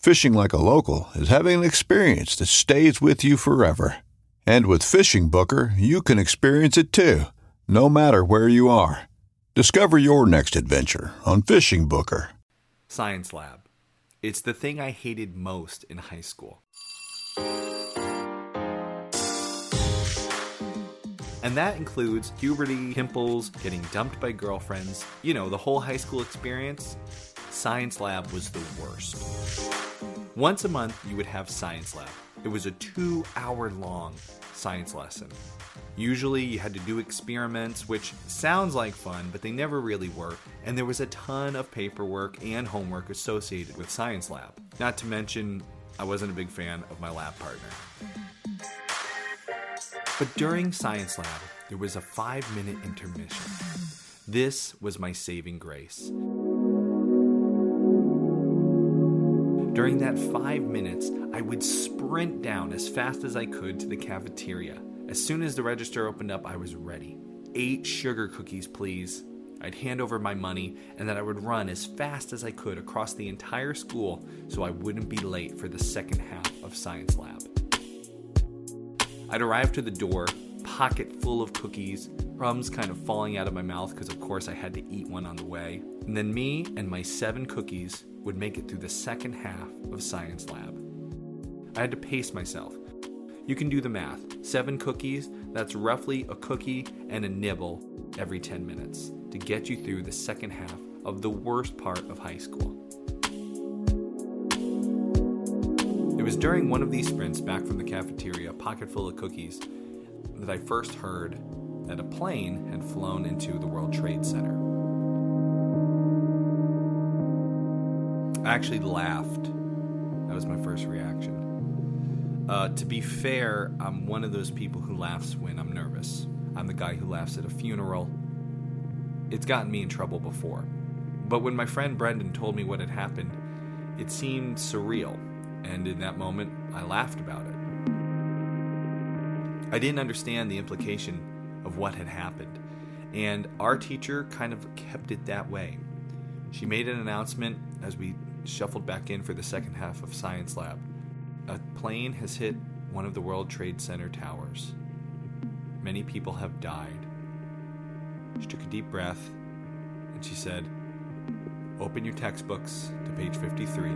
Fishing like a local is having an experience that stays with you forever. And with Fishing Booker, you can experience it too, no matter where you are. Discover your next adventure on Fishing Booker. Science Lab. It's the thing I hated most in high school. And that includes puberty, pimples, getting dumped by girlfriends, you know, the whole high school experience. Science Lab was the worst. Once a month, you would have Science Lab. It was a two hour long science lesson. Usually, you had to do experiments, which sounds like fun, but they never really were, and there was a ton of paperwork and homework associated with Science Lab. Not to mention, I wasn't a big fan of my lab partner. But during Science Lab, there was a five minute intermission. This was my saving grace. During that five minutes, I would sprint down as fast as I could to the cafeteria. As soon as the register opened up, I was ready. Eight sugar cookies, please. I'd hand over my money, and then I would run as fast as I could across the entire school so I wouldn't be late for the second half of Science Lab. I'd arrive to the door, pocket full of cookies, crumbs kind of falling out of my mouth because, of course, I had to eat one on the way. And then me and my seven cookies would make it through the second half of Science Lab. I had to pace myself. You can do the math. Seven cookies, that's roughly a cookie and a nibble every 10 minutes to get you through the second half of the worst part of high school. It was during one of these sprints back from the cafeteria, pocket full of cookies, that I first heard that a plane had flown into the World Trade Center. I actually laughed. That was my first reaction. Uh, to be fair, I'm one of those people who laughs when I'm nervous. I'm the guy who laughs at a funeral. It's gotten me in trouble before. But when my friend Brendan told me what had happened, it seemed surreal, and in that moment, I laughed about it. I didn't understand the implication of what had happened, and our teacher kind of kept it that way. She made an announcement as we shuffled back in for the second half of Science Lab. A plane has hit one of the World Trade Center towers. Many people have died. She took a deep breath and she said, Open your textbooks to page 53.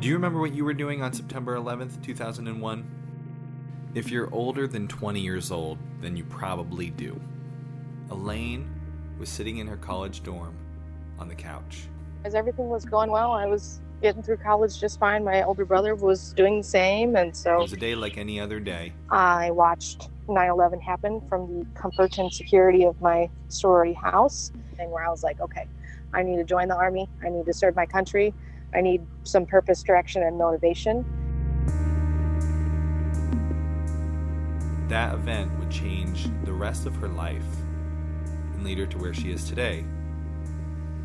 Do you remember what you were doing on September 11th, 2001? If you're older than 20 years old, then you probably do. Elaine was sitting in her college dorm on the couch. As everything was going well, I was getting through college just fine. My older brother was doing the same, and so It was a day like any other day. I watched 9 11 happen from the comfort and security of my sorority house, and where I was like, okay, I need to join the Army, I need to serve my country, I need some purpose, direction, and motivation. That event would change the rest of her life and lead her to where she is today.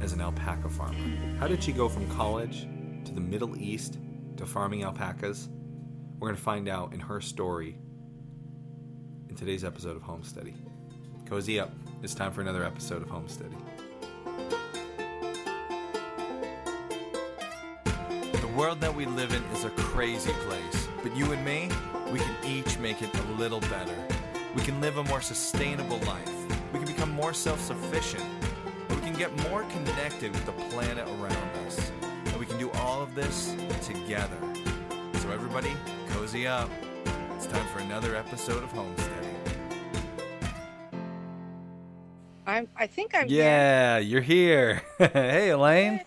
as an alpaca farmer. How did she go from college to the Middle East to farming alpacas? We're going to find out in her story in today's episode of Homesteady. Cozy up. It's time for another episode of Homesteady. The world that we live in is a crazy place, but you and me, we can each make it a little better. We can live a more sustainable life. We can become more self sufficient. We can get more connected with the planet around us. And we can do all of this together. So, everybody, cozy up. It's time for another episode of Homesteady. I'm. I think I'm. Yeah, you're here. hey, Elaine.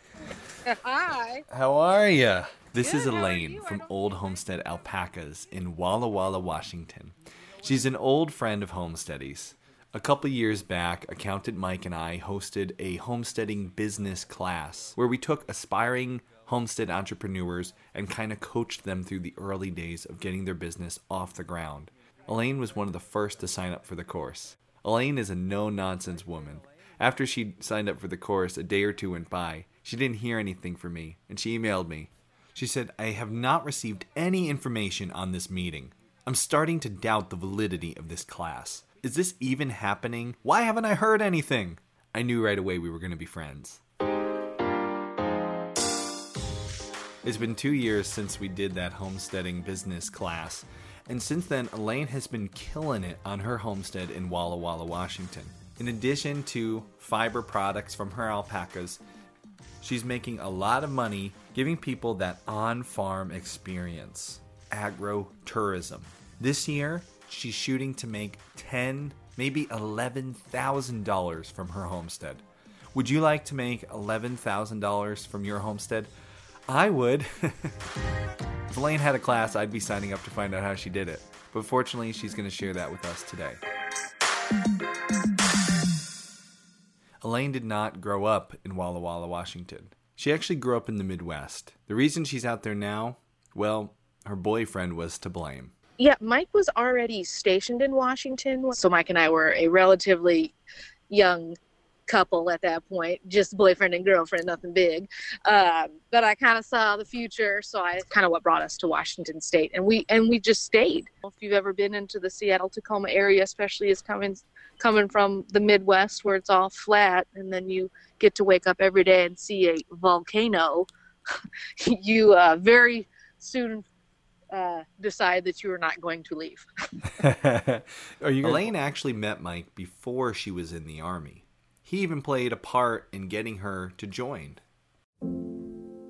Hi. How are you? This Good, is Elaine from Old Homestead Alpacas in Walla Walla, Washington. She's an old friend of Homesteady's. A couple years back, Accountant Mike and I hosted a homesteading business class where we took aspiring homestead entrepreneurs and kind of coached them through the early days of getting their business off the ground. Elaine was one of the first to sign up for the course. Elaine is a no nonsense woman. After she signed up for the course, a day or two went by. She didn't hear anything from me, and she emailed me. She said, I have not received any information on this meeting. I'm starting to doubt the validity of this class. Is this even happening? Why haven't I heard anything? I knew right away we were going to be friends. It's been two years since we did that homesteading business class, and since then, Elaine has been killing it on her homestead in Walla Walla, Washington. In addition to fiber products from her alpacas, she's making a lot of money giving people that on farm experience agro tourism. This year, she's shooting to make ten, maybe eleven thousand dollars from her homestead. Would you like to make eleven thousand dollars from your homestead? I would. if Elaine had a class, I'd be signing up to find out how she did it. But fortunately, she's going to share that with us today. Elaine did not grow up in Walla Walla, Washington. She actually grew up in the Midwest. The reason she's out there now, well, her boyfriend was to blame. Yeah, Mike was already stationed in Washington, so Mike and I were a relatively young couple at that point, just boyfriend and girlfriend, nothing big. Um, but I kind of saw the future, so I kind of what brought us to Washington State, and we and we just stayed. If you've ever been into the Seattle Tacoma area, especially as coming coming from the Midwest where it's all flat, and then you get to wake up every day and see a volcano, you uh, very soon uh, decide that you are not going to leave. Are you Elaine actually met Mike before she was in the army. He even played a part in getting her to join.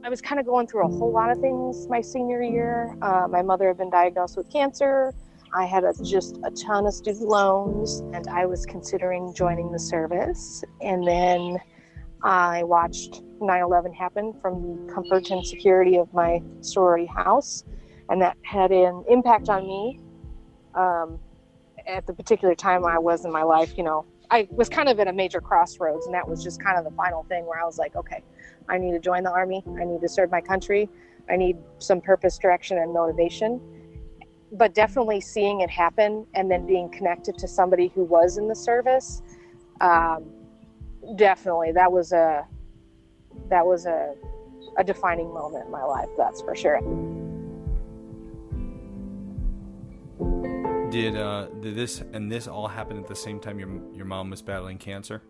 I was kind of going through a whole lot of things my senior year. Uh, my mother had been diagnosed with cancer. I had a, just a ton of student loans, and I was considering joining the service. And then I watched 9 11 happen from the comfort and security of my sorority house, and that had an impact on me. Um, at the particular time I was in my life, you know, I was kind of at a major crossroads, and that was just kind of the final thing where I was like, okay, I need to join the army. I need to serve my country. I need some purpose, direction, and motivation. But definitely seeing it happen and then being connected to somebody who was in the service, um, definitely that was a that was a a defining moment in my life. That's for sure. Did uh did this and this all happen at the same time your your mom was battling cancer?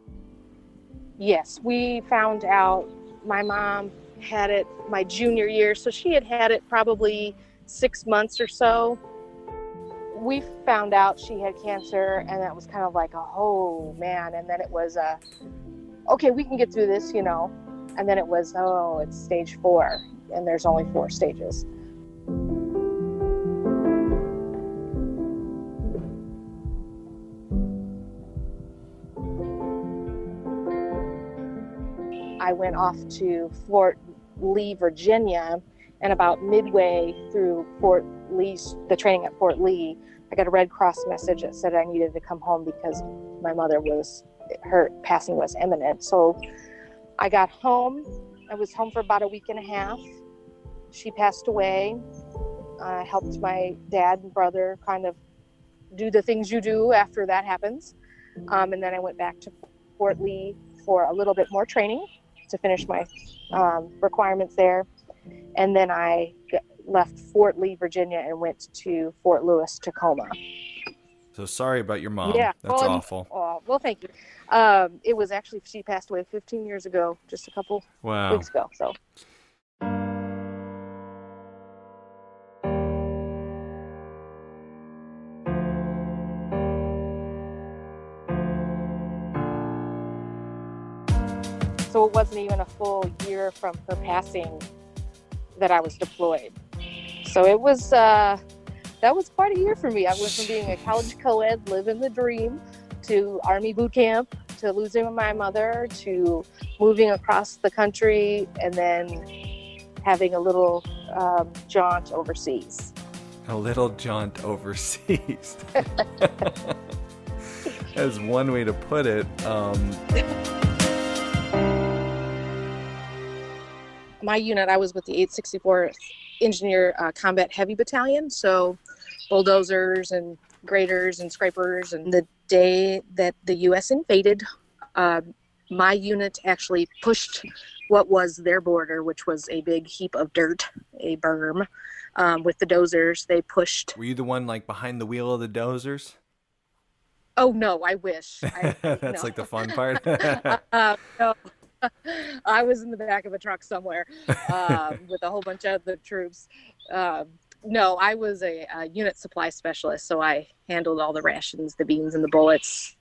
Yes, we found out my mom had it my junior year, so she had had it probably six months or so. We found out she had cancer, and that was kind of like a oh man. And then it was a okay, we can get through this, you know. And then it was oh, it's stage four, and there's only four stages. I went off to Fort Lee, Virginia, and about midway through Fort The training at Fort Lee, I got a Red Cross message that said I needed to come home because my mother was, her passing was imminent. So I got home. I was home for about a week and a half. She passed away. I helped my dad and brother kind of do the things you do after that happens. Um, and then I went back to Fort Lee for a little bit more training to finish my um, requirements there. And then I left Fort Lee, Virginia, and went to Fort Lewis, Tacoma. So sorry about your mom. Yeah, That's well, awful. Oh, well, thank you. Um, it was actually she passed away 15 years ago, just a couple Wow. weeks ago. So so it wasn't even a full year from her passing that I was deployed. So it was uh, that was quite a year for me. I went from being a college co-ed, living the dream, to Army boot camp, to losing my mother, to moving across the country, and then having a little um, jaunt overseas. A little jaunt overseas. That's one way to put it. Um, my unit, I was with the 864th Engineer uh, Combat Heavy Battalion, so bulldozers and graders and scrapers. And the day that the U.S. invaded, uh, my unit actually pushed what was their border, which was a big heap of dirt, a berm. Um, with the dozers, they pushed. were you the one like behind the wheel of the dozers? Oh no, I wish. I, That's no. like the fun part. uh, no. I was in the back of a truck somewhere um, with a whole bunch of the troops. Um, no, I was a, a unit supply specialist, so I handled all the rations, the beans, and the bullets.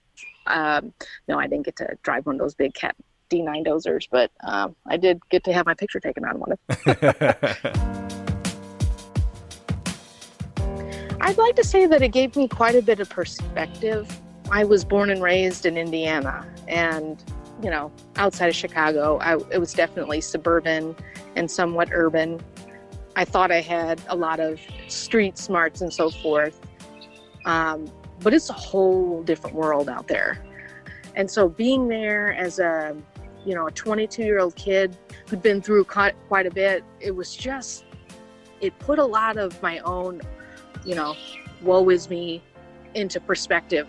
Um, no, I didn't get to drive one of those big Cat D9 dozers, but um, I did get to have my picture taken on one. Of them. I'd like to say that it gave me quite a bit of perspective. I was born and raised in Indiana, and you know, outside of Chicago, I, it was definitely suburban and somewhat urban. I thought I had a lot of street smarts and so forth, um, but it's a whole different world out there. And so, being there as a you know a 22 year old kid who'd been through quite, a bit, it was just it put a lot of my own you know, woe is me into perspective.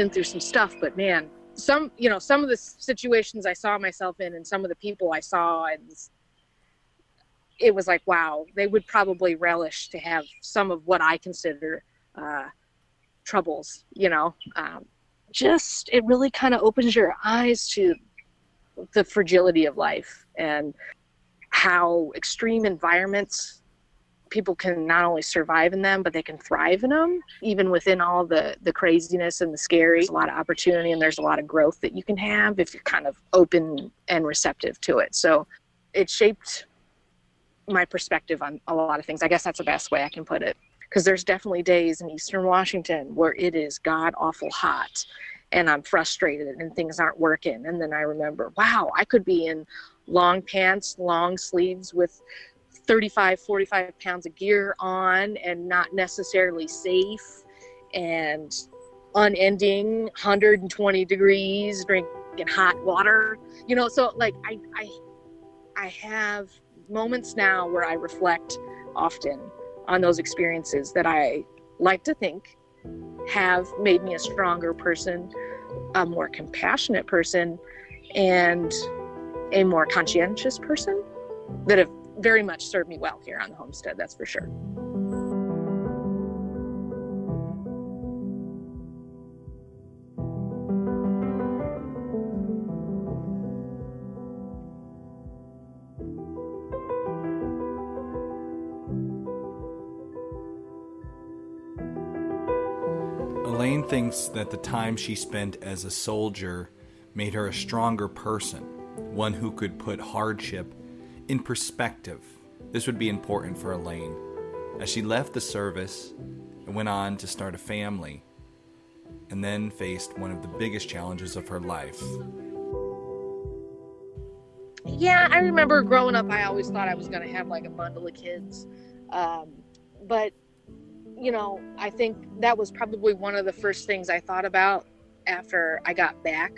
Been through some stuff, but man, some, you know, some of the situations I saw myself in and some of the people I saw, and it was like, wow, they would probably relish to have some of what I consider uh, troubles, you know. Um, just, it really kind of opens your eyes to the fragility of life and how extreme environments people can not only survive in them but they can thrive in them even within all the the craziness and the scary there's a lot of opportunity and there's a lot of growth that you can have if you're kind of open and receptive to it. So it shaped my perspective on a lot of things. I guess that's the best way i can put it. Because there's definitely days in eastern washington where it is god awful hot and i'm frustrated and things aren't working. And then i remember wow i could be in long pants, long sleeves with 35, 45 pounds of gear on and not necessarily safe and unending 120 degrees, drinking hot water. You know, so like I I I have moments now where I reflect often on those experiences that I like to think have made me a stronger person, a more compassionate person, and a more conscientious person that have very much served me well here on the homestead, that's for sure. Elaine thinks that the time she spent as a soldier made her a stronger person, one who could put hardship in perspective. This would be important for Elaine as she left the service and went on to start a family and then faced one of the biggest challenges of her life. Yeah, I remember growing up, I always thought I was going to have like a bundle of kids. Um, but, you know, I think that was probably one of the first things I thought about after I got back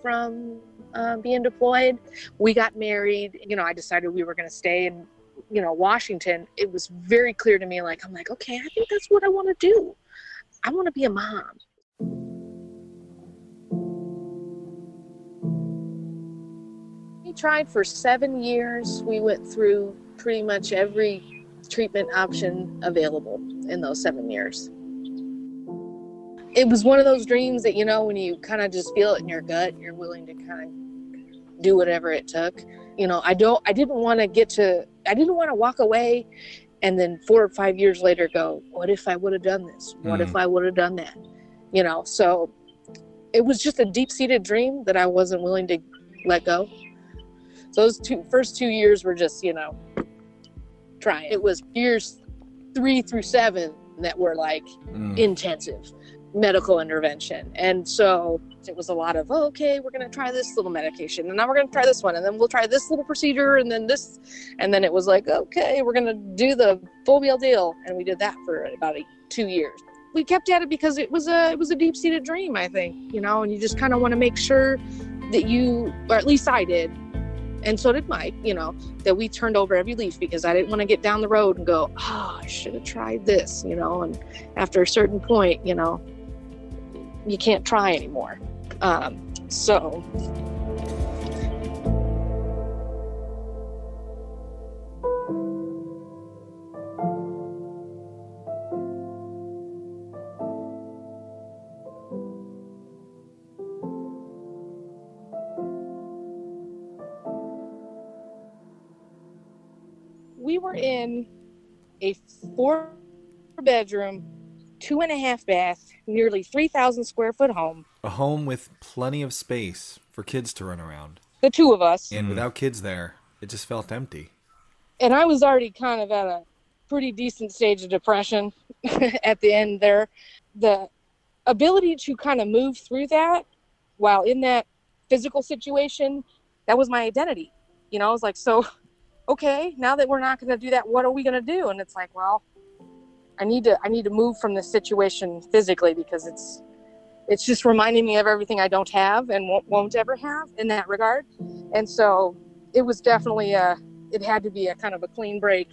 from uh, being deployed. We got married. You know, I decided we were going to stay in, you know, Washington. It was very clear to me. Like, I'm like, okay, I think that's what I want to do. I want to be a mom. We tried for seven years. We went through pretty much every treatment option available in those seven years. It was one of those dreams that, you know, when you kind of just feel it in your gut, you're willing to kind of do whatever it took. You know, I don't, I didn't want to get to, I didn't want to walk away and then four or five years later go, what if I would have done this? What Mm. if I would have done that? You know, so it was just a deep seated dream that I wasn't willing to let go. So those two first two years were just, you know, trying. It was years three through seven that were like Mm. intensive medical intervention. And so it was a lot of, oh, okay, we're going to try this little medication and now we're going to try this one and then we'll try this little procedure and then this. And then it was like, okay, we're going to do the full meal deal. And we did that for about a, two years. We kept at it because it was a, it was a deep seated dream, I think, you know, and you just kind of want to make sure that you, or at least I did, and so did Mike, you know, that we turned over every leaf because I didn't want to get down the road and go, oh, I should have tried this, you know. And after a certain point, you know, you can't try anymore. Um, so we were in a four bedroom, two and a half bath, nearly 3,000 square foot home. A home with plenty of space for kids to run around. The two of us. And without kids there, it just felt empty. and I was already kind of at a pretty decent stage of depression at the end there. The ability to kind of move through that while in that physical situation, that was my identity. You know, I was like, so, okay, now that we're not going to do that, what are we going to do? And it's like, well, I need to, I need to move from this situation physically because it's, it's just reminding me of everything I don't have and won't, won't ever have in that regard. And so it was definitely a, it had to be a kind of a clean break.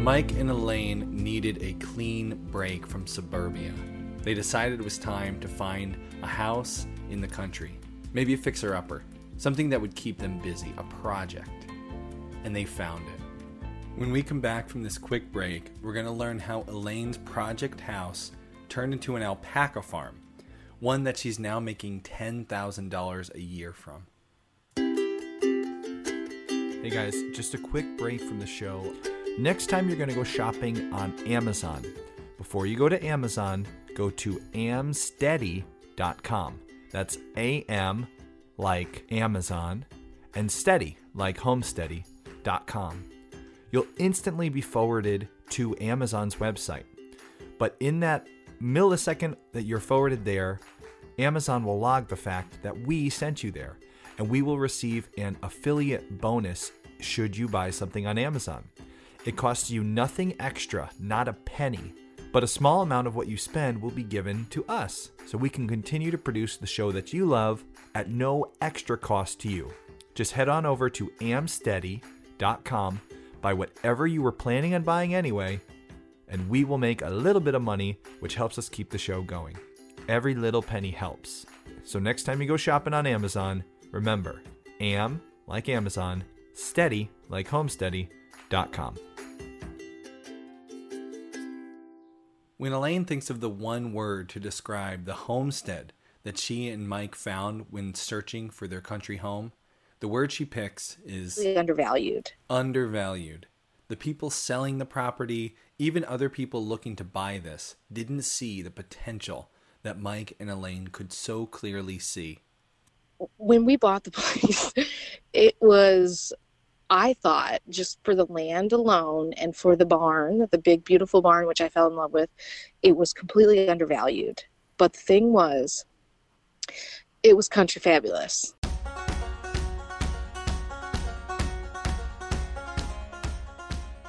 Mike and Elaine needed a clean break from suburbia. They decided it was time to find a house in the country, maybe a fixer upper, something that would keep them busy, a project. And they found it. When we come back from this quick break, we're going to learn how Elaine's project house turned into an alpaca farm, one that she's now making $10,000 a year from. Hey guys, just a quick break from the show. Next time you're going to go shopping on Amazon, before you go to Amazon, go to amsteady.com. That's A M like Amazon and steady like homesteady.com. You'll instantly be forwarded to Amazon's website. But in that millisecond that you're forwarded there, Amazon will log the fact that we sent you there, and we will receive an affiliate bonus should you buy something on Amazon. It costs you nothing extra, not a penny, but a small amount of what you spend will be given to us so we can continue to produce the show that you love at no extra cost to you. Just head on over to amsteady.com, buy whatever you were planning on buying anyway, and we will make a little bit of money, which helps us keep the show going. Every little penny helps. So next time you go shopping on Amazon, remember am like Amazon, steady like homesteady.com. When Elaine thinks of the one word to describe the homestead that she and Mike found when searching for their country home, the word she picks is Undervalued. undervalued. The people selling the property, even other people looking to buy this, didn't see the potential that Mike and Elaine could so clearly see. When we bought the place, it was, I thought, just for the land alone and for the barn, the big, beautiful barn, which I fell in love with, it was completely undervalued. But the thing was, it was country fabulous.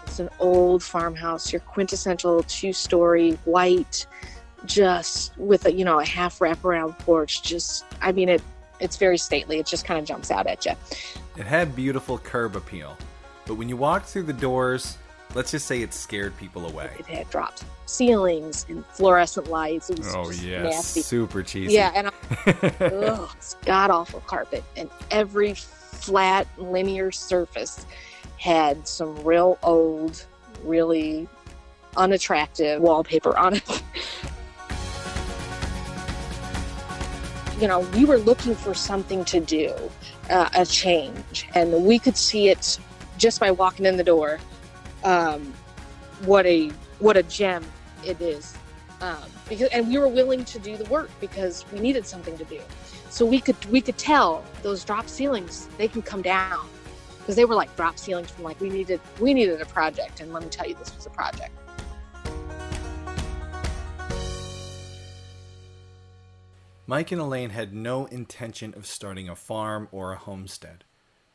It's an old farmhouse, your quintessential two story white, just with a you know a half wraparound porch. Just I mean it it's very stately. It just kind of jumps out at you. It had beautiful curb appeal, but when you walked through the doors, Let's just say it scared people away. It had dropped ceilings and fluorescent lights. It was Oh yeah, nasty. super cheesy. Yeah, and ugh, it's god awful carpet, and every flat linear surface had some real old, really unattractive wallpaper on it. you know, we were looking for something to do, uh, a change, and we could see it just by walking in the door. Um, what a what a gem it is. Um, because and we were willing to do the work because we needed something to do. So we could we could tell those drop ceilings they can come down. Because they were like drop ceilings from like we needed we needed a project. And let me tell you this was a project Mike and Elaine had no intention of starting a farm or a homestead,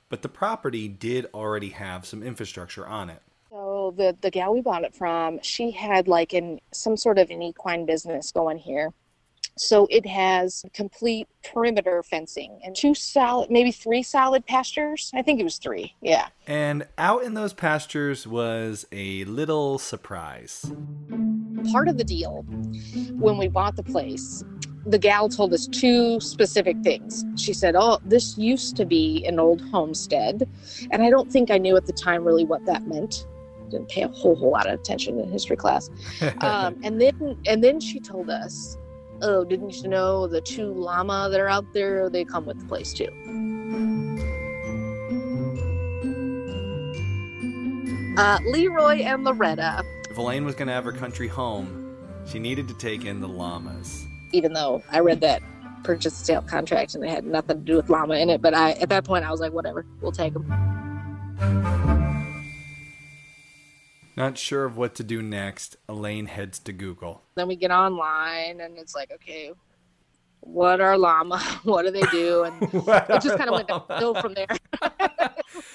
but the property did already have some infrastructure on it. so the the gal we bought it from she had like in some sort of an equine business going here so it has complete perimeter fencing and two solid maybe three solid pastures i think it was three yeah And out in those pastures was a little surprise. part of the deal when we bought the place the gal told us two specific things. She said oh this used to be an old homestead. And i don't think i knew at the time really what that meant. Didn't pay a whole whole lot of attention in history class. Um, and then and then she told us oh didn't you know the two llama that are out there they come with the place too? Uh, leroy and loretta. If Elaine was going to have her country home, she needed to take in the llamas. Even though I read that purchase sale contract and it had nothing to do with llama in it. But I, at that point, I was like, whatever, we'll take them. Not sure of what to do next, Elaine heads to Google. Then we get online and it's like, okay, what are llama? What do they do? And it just kind of went downhill from there.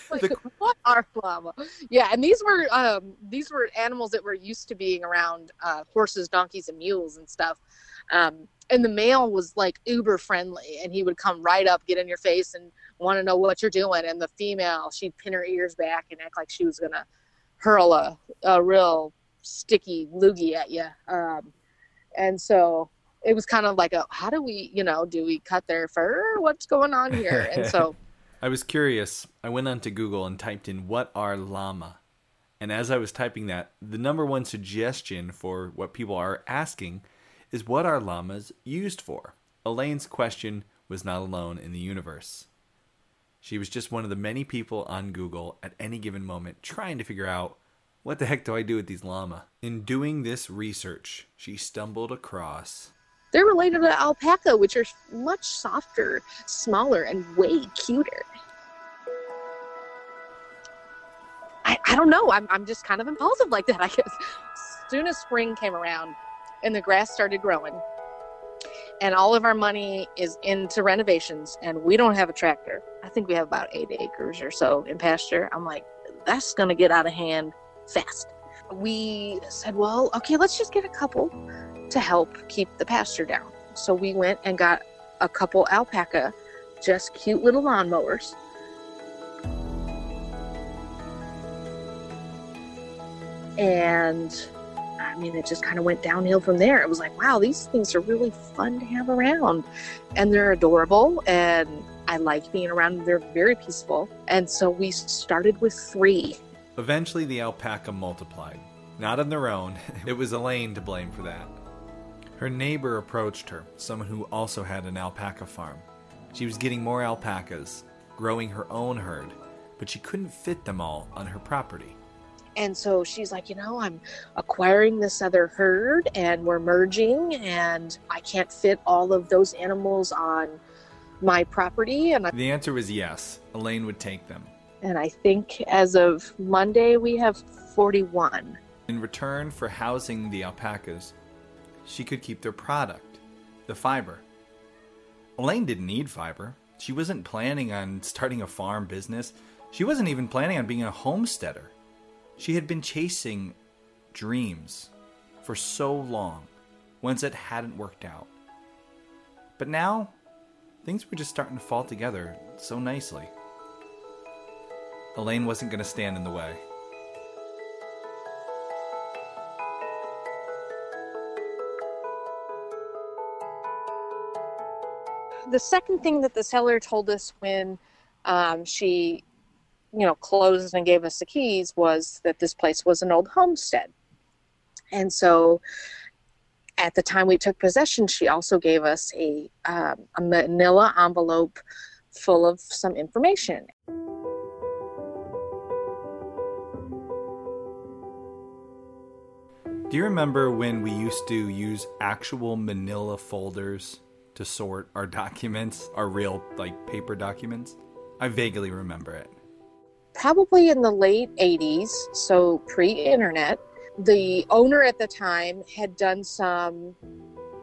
like, The- what are llama? Yeah, and these were um, these were animals that were used to being around uh, horses, donkeys, and mules and stuff. Um, and the male was like uber friendly, and he would come right up, get in your face, and want to know what you're doing. And the female, she'd pin her ears back and act like she was gonna hurl a, a real sticky loogie at you. Um, and so it was kind of like a how do we you know do we cut their fur what's going on here and so I was curious. I went onto Google and typed in what are llama? And as I was typing that, the number one suggestion for what people are asking is what are llamas used for? Elaine's question was not alone in the universe. She was just one of the many people on Google at any given moment trying to figure out what the heck do I do with these llama? In doing this research, she stumbled across they're related to alpaca which are much softer smaller and way cuter I, I don't know I'm, I'm just kind of impulsive like that i guess as soon as spring came around and the grass started growing. And all of our money is into renovations and we don't have a tractor. I think we have about eight acres or so in pasture. I'm like that's going to get out of hand fast. We said well okay let's just get a couple to help keep the pasture down. So we went and got a couple alpaca just cute little lawnmowers. And I mean, it just kind of went downhill from there. It was like, wow, these things are really fun to have around. And they're adorable. And I like being around them. They're very peaceful. And so we started with three. Eventually, the alpaca multiplied. Not on their own, it was Elaine to blame for that. Her neighbor approached her, someone who also had an alpaca farm. She was getting more alpacas, growing her own herd, but she couldn't fit them all on her property. And so she's like, you know, I'm acquiring this other herd and we're merging, and I can't fit all of those animals on my property. And I, The answer was yes, Elaine would take them. and I think as of Monday, we have 41. In return for housing the alpacas, she could keep their product, the fiber. Elaine didn't need fiber. She wasn't planning on starting a farm business. She wasn't even planning on being a homesteader. She had been chasing dreams for so long, ones that hadn't worked out. But now, things were just starting to fall together so nicely. Elaine wasn't going to stand in the way. The second thing that the seller told us when um, she you know, closed and gave us the keys was that this place was an old homestead. And so at the time we took possession, she also gave us a, um, a manila envelope full of some information. Do you remember when we used to use actual manila folders to sort our documents, our real like paper documents? I vaguely remember it. Probably in the late 80s, so pre internet, the owner at the time had done some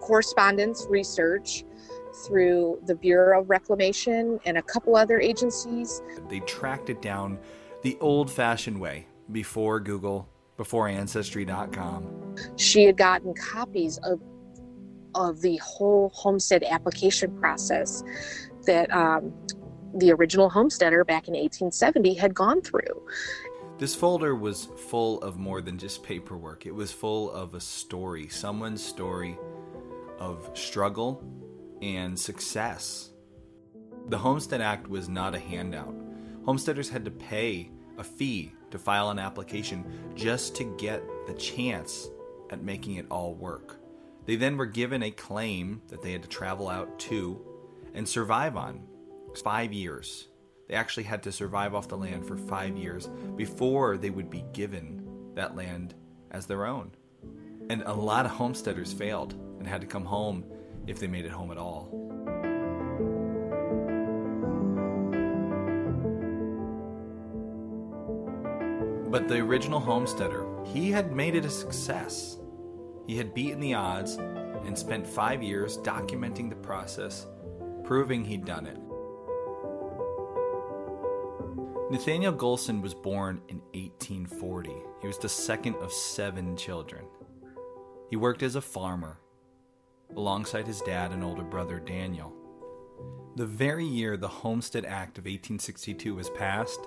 correspondence research through the Bureau of Reclamation and a couple other agencies. They tracked it down the old fashioned way before Google, before Ancestry.com. She had gotten copies of of the whole homestead application process that um, the original homesteader back in 1870 had gone through. This folder was full of more than just paperwork. It was full of a story, someone's story of struggle and success. The Homestead Act was not a handout. Homesteaders had to pay a fee to file an application just to get the chance at making it all work. They then were given a claim that they had to travel out to and survive on. Five years. They actually had to survive off the land for five years before they would be given that land as their own. And a lot of homesteaders failed and had to come home if they made it home at all. But the original homesteader, he had made it a success. He had beaten the odds and spent five years documenting the process, proving he'd done it. Nathaniel Golson was born in 1840. He was the second of seven children. He worked as a farmer alongside his dad and older brother Daniel. The very year the Homestead Act of 1862 was passed,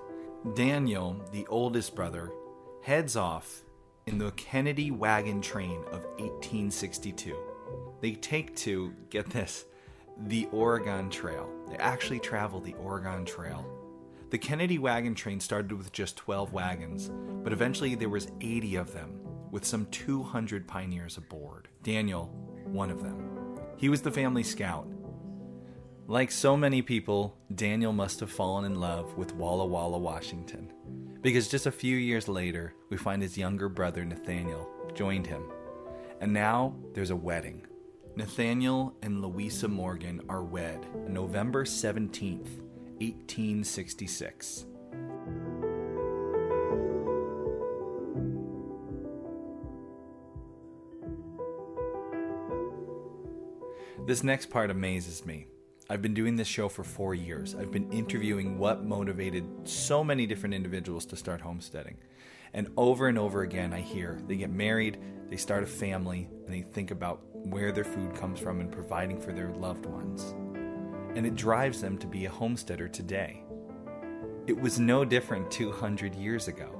Daniel, the oldest brother, heads off in the Kennedy wagon train of 1862. They take to, get this, the Oregon Trail. They actually travel the Oregon Trail the Kennedy wagon train started with just 12 wagons, but eventually there was 80 of them, with some 200 pioneers aboard. Daniel, one of them. He was the family scout. Like so many people, Daniel must have fallen in love with Walla Walla, Washington, because just a few years later, we find his younger brother Nathaniel joined him. And now there's a wedding. Nathaniel and Louisa Morgan are wed November 17th, 1866. This next part amazes me. I've been doing this show for four years. I've been interviewing what motivated so many different individuals to start homesteading. And over and over again, I hear they get married, they start a family, and they think about where their food comes from and providing for their loved ones and it drives them to be a homesteader today. It was no different 200 years ago,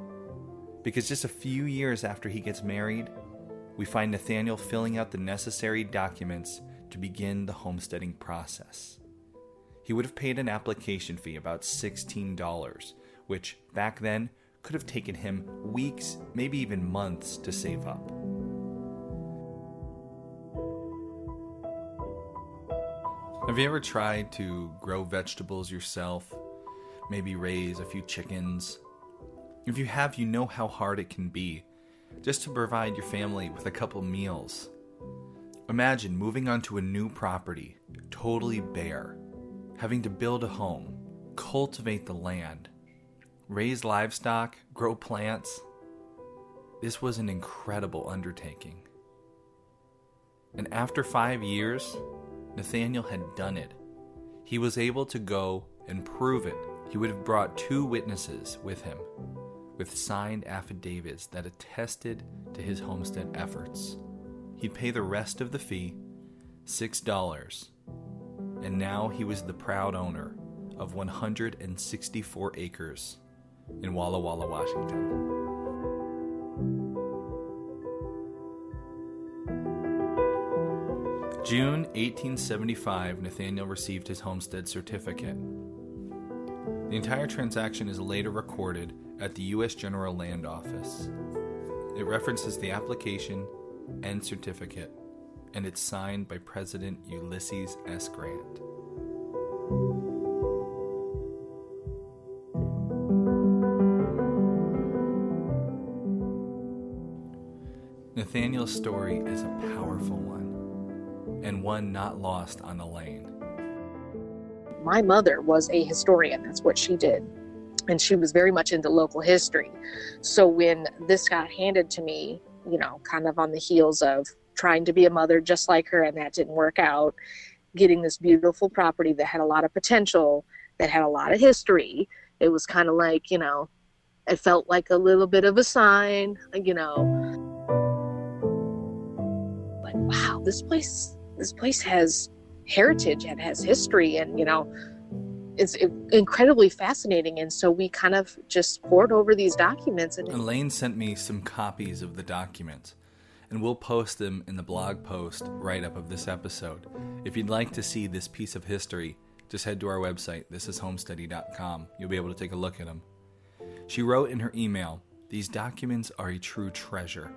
because just a few years after he gets married, we find Nathaniel filling out the necessary documents to begin the homesteading process. He would have paid an application fee about $16, which back then could have taken him weeks, maybe even months to save up. Have you ever tried to grow vegetables yourself? Maybe raise a few chickens? If you have, you know how hard it can be just to provide your family with a couple meals. Imagine moving onto a new property, totally bare, having to build a home, cultivate the land, raise livestock, grow plants. This was an incredible undertaking. And after five years, Nathaniel had done it. He was able to go and prove it. He would have brought two witnesses with him, with signed affidavits that attested to his homestead efforts. He'd pay the rest of the fee, $6, and now he was the proud owner of 164 acres in Walla Walla, Washington. June 1875, Nathaniel received his homestead certificate. The entire transaction is later recorded at the U.S. General Land Office. It references the application and certificate, and it's signed by President Ulysses S. Grant. Nathaniel's story is a powerful one, and one not lost on Elaine. My mother was a historian, that's what she did. And she was very much into local history. So when this got handed to me, you know, kind of on the heels of trying to be a mother just like her, and that didn't work out, getting this beautiful property that had a lot of potential, that had a lot of history, it was kind of like, you know, it felt like a little bit of a sign, you know, But wow, this place this place has heritage and has history and you know it's incredibly fascinating. And so we kind of just pored over these documents and elaine sent me some copies of the documents. And we'll post them in the blog post write up of this episode. If you'd like to see this piece of history just head to our website thisishomesteady.com you'll be able to take a look at them she wrote in her email these documents are a true treasure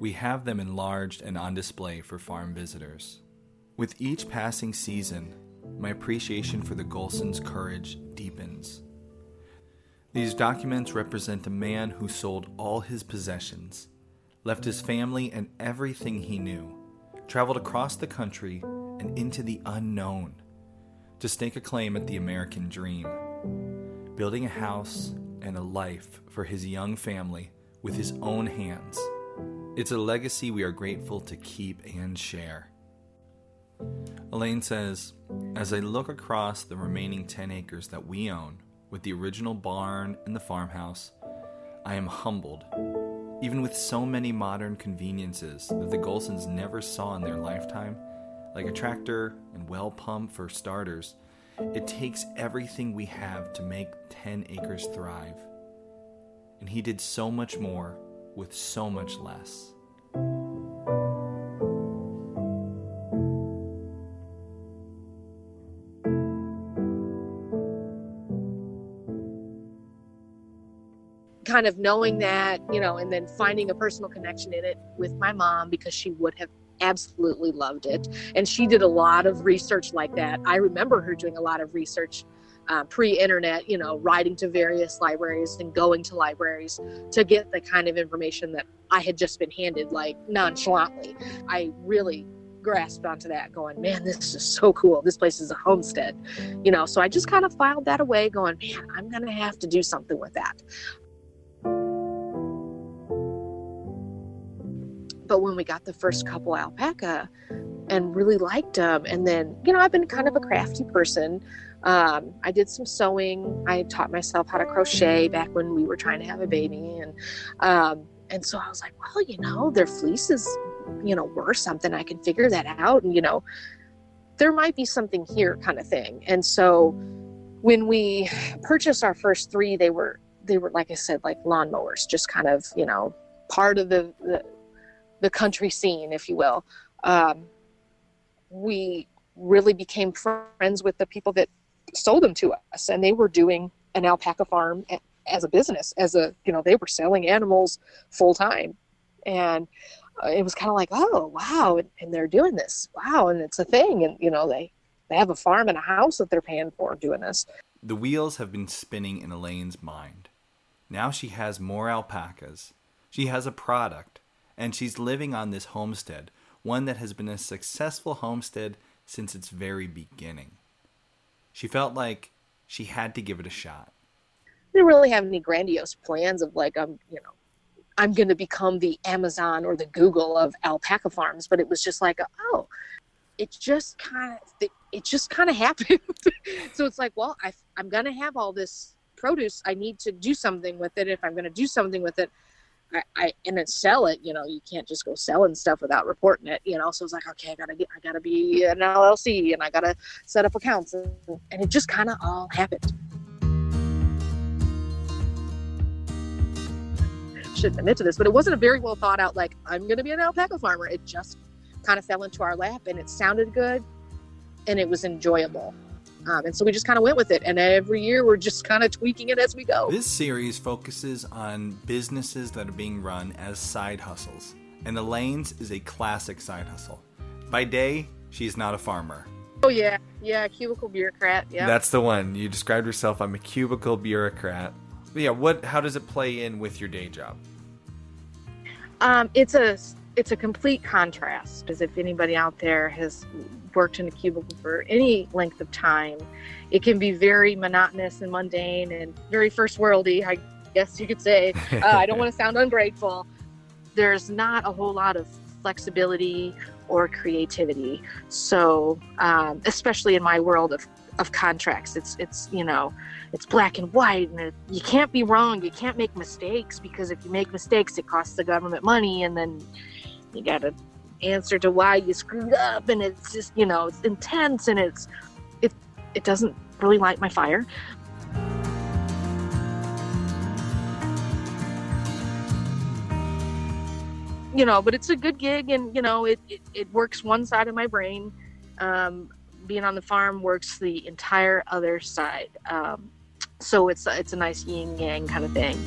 we have them enlarged and on display for farm visitors. With each passing season, my appreciation for the Golson's courage deepens. These documents represent a man who sold all his possessions, left his family and everything he knew, traveled across the country and into the unknown to stake a claim at the American dream, building a house and a life for his young family with his own hands it's a legacy we are grateful to keep and share. Elaine says, As I look across the remaining 10 acres that we own, with the original barn and the farmhouse, I am humbled. Even with so many modern conveniences that the Golsons never saw in their lifetime, like a tractor and well pump for starters, it takes everything we have to make 10 acres thrive. And he did so much more with so much less. kind of knowing that, you know, and then finding a personal connection in it with my mom because she would have absolutely loved it. And she did a lot of research like that. I remember her doing a lot of research uh, pre-internet you know writing to various libraries and going to libraries to get the kind of information that i had just been handed like nonchalantly. I really grasped onto that going man this is so cool. This place is a homestead you know? So i just kind of filed that away going man i'm gonna have to do something with that. But when we got the first couple alpaca and really liked them and then you know i've been kind of a crafty person um, I did some sewing. I taught myself how to crochet back when we were trying to have a baby, and um, and so I was like, well, you know, their fleece is, you know, worth something. I can figure that out, and you know, there might be something here, kind of thing. And so when we purchased our first three, they were they were like I said, like lawnmowers, just kind of you know part of the the, the country scene, if you will. Um, we really became friends with the people that sold them to us and they were doing an alpaca farm as a business as a you know they were selling animals full time and uh, it was kind of like oh wow and, and, they're doing this. Wow and it's a thing. And you know they they have a farm and a house that they're paying for doing this. The wheels have been spinning in elaine's mind. Now she has more alpacas. She has a product and she's living on this homestead one that has been a successful homestead since its very beginning she felt like she had to give it a shot. I didn't really have any grandiose plans of like I'm, um, you know, I'm going to become the Amazon or the Google of alpaca farms, but it was just like, oh, it just kind of it just kind of happened. so it's like, well, I, I'm going to have all this produce. I need to do something with it. If I'm going to do something with it, I, I and then sell it. You know, you can't just go selling stuff without reporting it. You know, so it's like, okay, I gotta get, I gotta be an LLC, and I gotta set up accounts, and, and it just kind of all happened. shouldn't admit to this, but it wasn't a very well thought out. Like I'm gonna be an alpaca farmer. It just kind of fell into our lap and it sounded good and it was enjoyable. Um, and so we just kind of went with it. And every year we're just kind of tweaking it as we go. This series focuses on businesses that are being run as side hustles. And Elaine's is a classic side hustle. By day, she's not a farmer. Oh, yeah. Yeah. Cubicle bureaucrat. Yeah. That's the one. You described yourself. I'm a cubicle bureaucrat. But yeah. What? How does it play in with your day job? Um, it's a it's a complete contrast. As if anybody out there has worked in a cubicle for any length of time, it can be very monotonous and mundane and very first worldy. I guess you could say. Uh, I don't want to sound ungrateful. There's not a whole lot of flexibility or creativity. So, um, especially in my world of, of contracts, it's it's you know, it's black and white, and it, you can't be wrong. You can't make mistakes because if you make mistakes, it costs the government money, and then you got to answer to why you screwed up, and it's just you know, it's intense, and it's it it doesn't really light my fire. you know, but it's a good gig, and you know, it it, it works one side of my brain. Um, being on the farm works the entire other side. Um, so it's it's a nice yin yang kind of thing.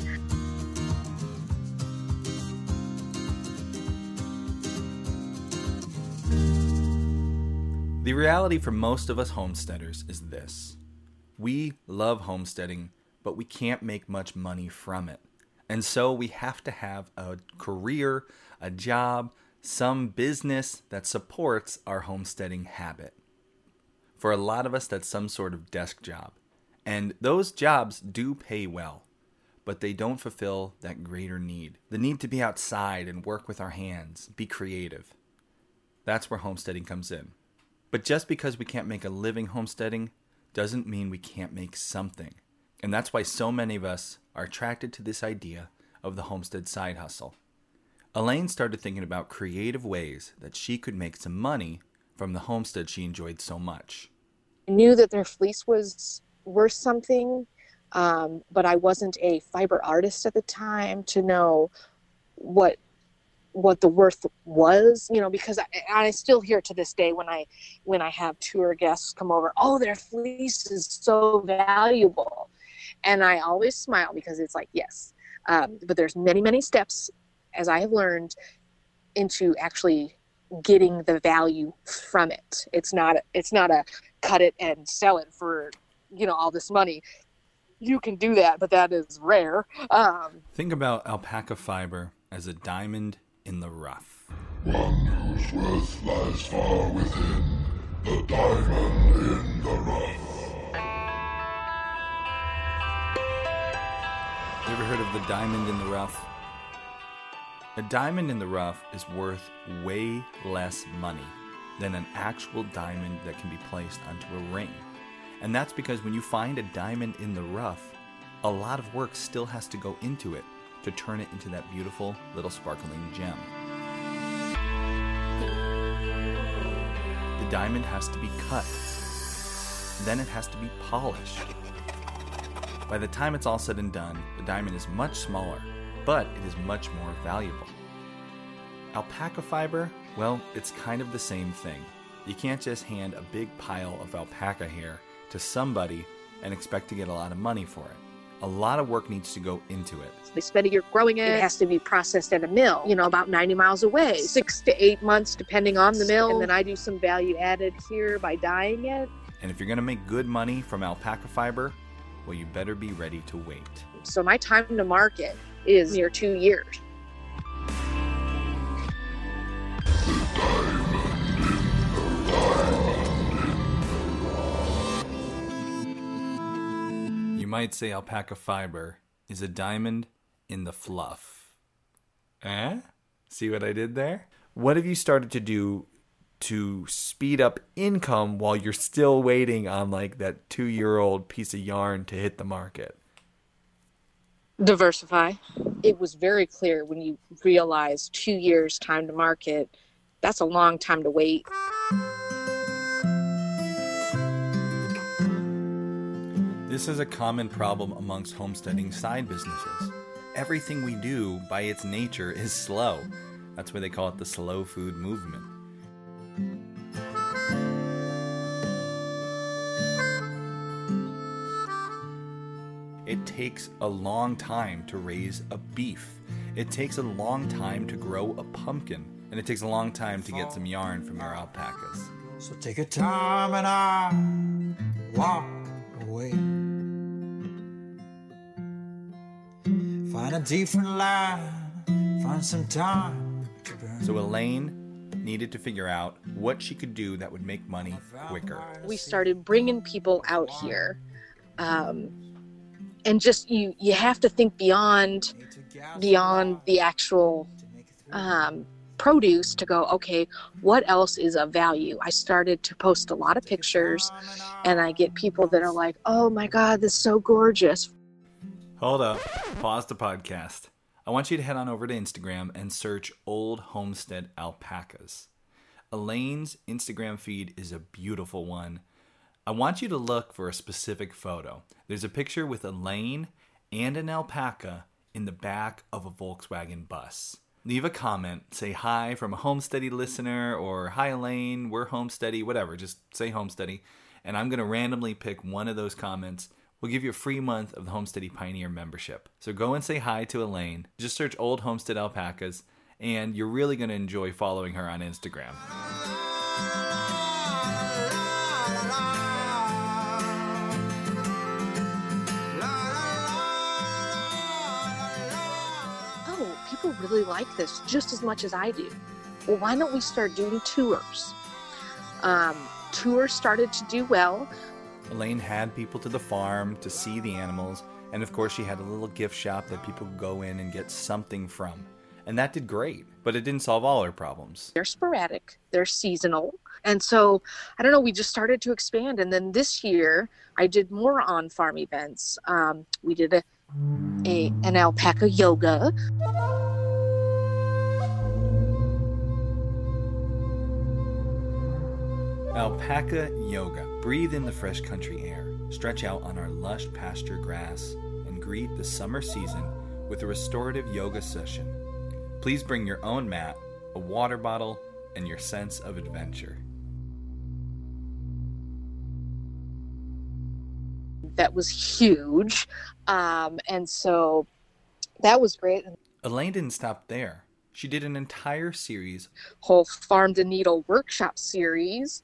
The reality for most of us homesteaders is this we love homesteading, but we can't make much money from it. And so we have to have a career, a job, some business that supports our homesteading habit. For a lot of us, that's some sort of desk job. And those jobs do pay well, but they don't fulfill that greater need the need to be outside and work with our hands, be creative. That's where homesteading comes in. But just because we can't make a living homesteading doesn't mean we can't make something. And that's why so many of us are attracted to this idea of the homestead side hustle. Elaine started thinking about creative ways that she could make some money from the homestead she enjoyed so much. I knew that their fleece was worth something, um, but I wasn't a fiber artist at the time to know what what the worth was you know because I, I still hear to this day when i when i have tour guests come over oh their fleece is so valuable. And i always smile because it's like yes um, but there's many many steps as i have learned into actually getting the value from it. It's not it's not a cut it and sell it for you know all this money. You can do that but that is rare. Um, think about alpaca fiber as a diamond in the rough. One whose worth lies far within the diamond in the rough. You ever heard of the diamond in the rough? A diamond in the rough is worth way less money than an actual diamond that can be placed onto a ring. And that's because when you find a diamond in the rough, a lot of work still has to go into it to turn it into that beautiful little sparkling gem. The diamond has to be cut. Then it has to be polished. By the time it's all said and done, the diamond is much smaller, but it is much more valuable. Alpaca fiber, well, it's kind of the same thing. You can't just hand a big pile of alpaca hair to somebody and expect to get a lot of money for it. A lot of work needs to go into it. They spend a year growing it. It has to be processed at a mill, you know, about 90 miles away, six to eight months, depending on the mill. And then I do some value added here by dyeing it. And if you're going to make good money from alpaca fiber, well, you better be ready to wait. So my time to market is near two years. Might say alpaca fiber is a diamond in the fluff. Eh? See what I did there? What have you started to do to speed up income while you're still waiting on like that two year old piece of yarn to hit the market? Diversify. It was very clear when you realize two years time to market, that's a long time to wait. This is a common problem amongst homesteading side businesses. Everything we do, by its nature, is slow. That's why they call it the slow food movement. It takes a long time to raise a beef. It takes a long time to grow a pumpkin. And it takes a long time to get some yarn from your alpacas. So take a time and I walk away. Find a different line, find some time to burn. So Elaine needed to figure out what she could do that would make money quicker. we started bringing people out here um, and just you you have to think beyond beyond the actual um, produce to go okay what else is of value i started to post a lot of pictures and i get people that are like oh my god this is so gorgeous Hold up. Pause the podcast. I want you to head on over to Instagram and search Old Homestead Alpacas. Elaine's Instagram feed is a beautiful one. I want you to look for a specific photo. There's a picture with Elaine and an alpaca in the back of a Volkswagen bus. Leave a comment, say hi from a Homesteady listener, or hi Elaine, we're Homesteady, whatever, just say Homesteady. And I'm to randomly pick one of those comments We'll give you a free month of the Homesteady Pioneer membership. So go and say hi to Elaine. Just search Old Homestead Alpacas, and you're really going to enjoy following her on Instagram. oh people really like this just as much as i do well why don't we start doing tours um, tours started to do well Elaine had people to the farm to see the animals, and of course, she had a little gift shop that people could go in and get something from. And that did great, but it didn't solve all her problems. they're sporadic they're seasonal and so i don't know we just started to expand and then this year i did more on farm events um, we did a, a an alpaca yoga Alpaca Yoga. Breathe in the fresh country air, stretch out on our lush pasture grass, and greet the summer season with a restorative yoga session. Please bring your own mat, a water bottle, and your sense of adventure. that was huge um, and so that was great Elaine didn't stop there. She did an entire series whole farm to needle workshop series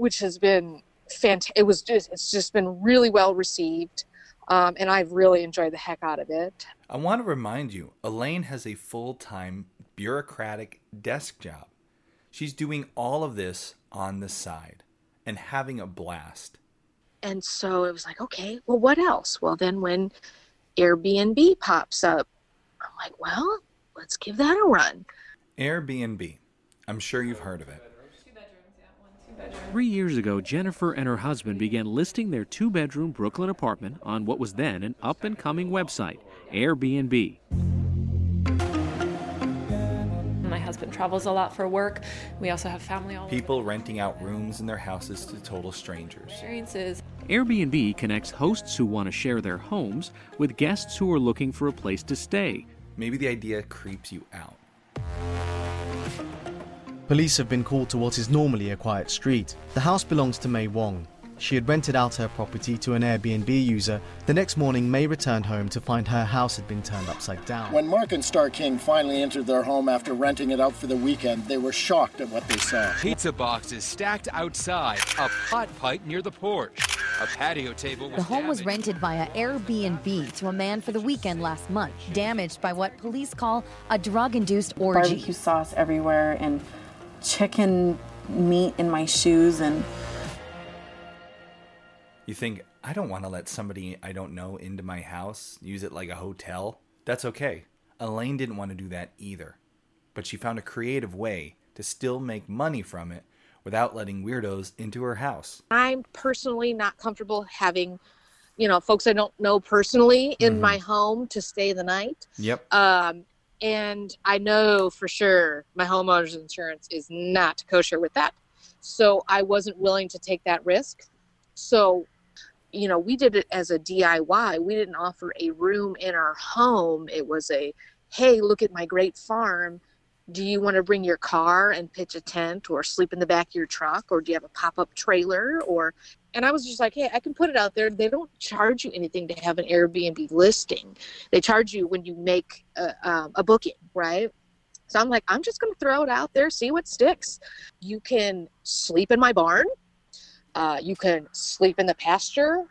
which has been fantastic it was just it's just been really well received um, and i've really enjoyed the heck out of it I want to remind you, Elaine has a full time bureaucratic desk job. She's doing all of this on the side and having a blast. and so it was like okay well what else well then when airbnb pops up i'm like well let's give that a run Airbnb. I'm sure you've heard of it. Three years ago, Jennifer and her husband began listing their two bedroom Brooklyn apartment on what was then an up and coming website, Airbnb. My husband travels a lot for work. We also have family all over People renting out rooms in their houses to total strangers. experiences. Airbnb connects hosts who want to share their homes with guests who are looking for a place to stay. Maybe the idea creeps you out. Police have been called to what is normally a quiet street. The house belongs to May Wong. She had rented out her property to an Airbnb user. The next morning, May returned home to find her house had been turned upside down. When Mark and Star King finally entered their home after renting it out for the weekend, they were shocked at what they saw. Pizza boxes stacked outside, a pot pipe near the porch, a patio table was The home was rented via Airbnb to a man for the weekend last month, damaged by what police call a drug induced orgy. barbecue sauce everywhere and chicken meat in my shoes and You think, I don't want to let somebody I don't know into my house, use it like a hotel. That's okay. Elaine didn't want to do that either. But she found a creative way to still make money from it without letting weirdos into her house. I'm personally not comfortable having, you know, folks I don't know personally in my home to stay the night. Yep. Um, and I know for sure my homeowner's insurance is not kosher with that. So I wasn't willing to take that risk. So, you know, we did it as a DIY. We didn't offer a room in our home. It was a, hey, look at my great farm. do you want to bring your car and pitch a tent or sleep in the back of your truck or do you have a pop-up trailer or and i was just like hey i can put it out there. They don't charge you anything to have an airbnb listing. They charge you when you make a, um, a booking right? So i'm like i'm just going to throw it out there see what sticks. You can sleep in my barn. Uh, you can sleep in the pasture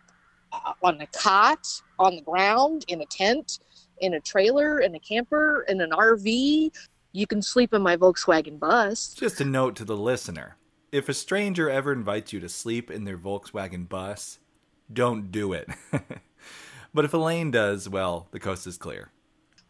uh, on a cot on the ground in a tent in a trailer in a camper in an rv you can sleep in my Volkswagen bus. Just a note to the listener if a stranger ever invites you to sleep in their Volkswagen bus, don't do it. but if Elaine does, well, the coast is clear.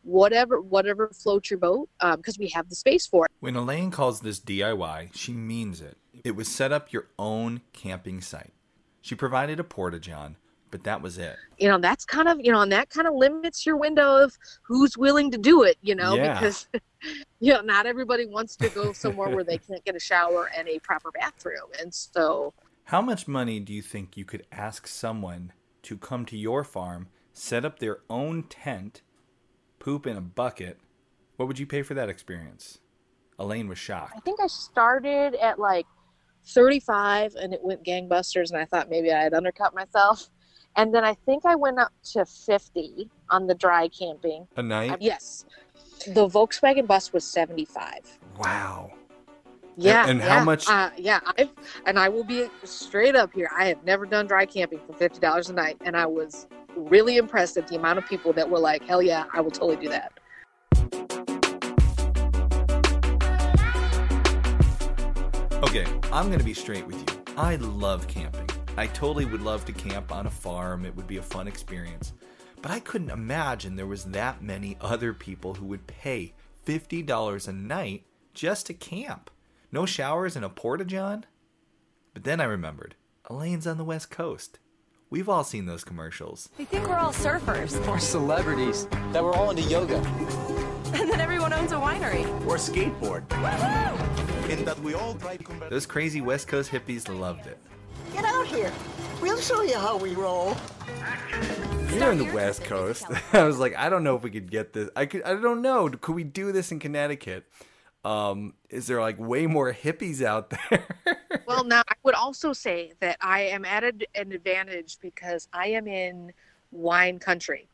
Whatever, whatever floats your boat, because um, we have the space for it. When Elaine calls this DIY, she means it. It was set up your own camping site. She provided a porta john, but that was it. You know, that's kind of, you know, and that kind of limits your window of who's willing to do it, you know, Yeah. because, you know, not everybody wants to go somewhere where they can't get a shower and a proper bathroom. And so, How much money do you think you could ask someone to come to your farm, set up their own tent, poop in a bucket? What would you pay for that experience? Elaine was shocked. I think I started at like 35 and it went gangbusters, and I thought maybe I had undercut myself. And then I think I went up to 50 on the dry camping. A night? Yes. The Volkswagen bus was 75. Wow. Yeah. and how yeah, much- Uh, yeah. I've, and I will be straight up here. I have never done dry camping for $50 a night. And I was really impressed at the amount of people that were like, hell yeah, I will totally do that. Okay, I'm going to be straight with you. I love camping. I totally would love to camp on a farm. It would be a fun experience. But I couldn't imagine there was that many other people who would pay $50 a night just to camp. No showers and a porta john? But then I remembered, Elaine's on the West Coast. We've all seen those commercials. They think we're all surfers. Or celebrities that we're all into yoga. And then everyone owns a winery. Or skateboard. And that we all drive Those crazy West Coast hippies loved it. Get out here. We'll show you how we roll. You're in the West Coast. I was like, I don't know if we could get this. I could. I don't know. Could we do this in Connecticut? Um, is there like way more hippies out there? well, now I would also say that I am at an advantage because I am in wine country.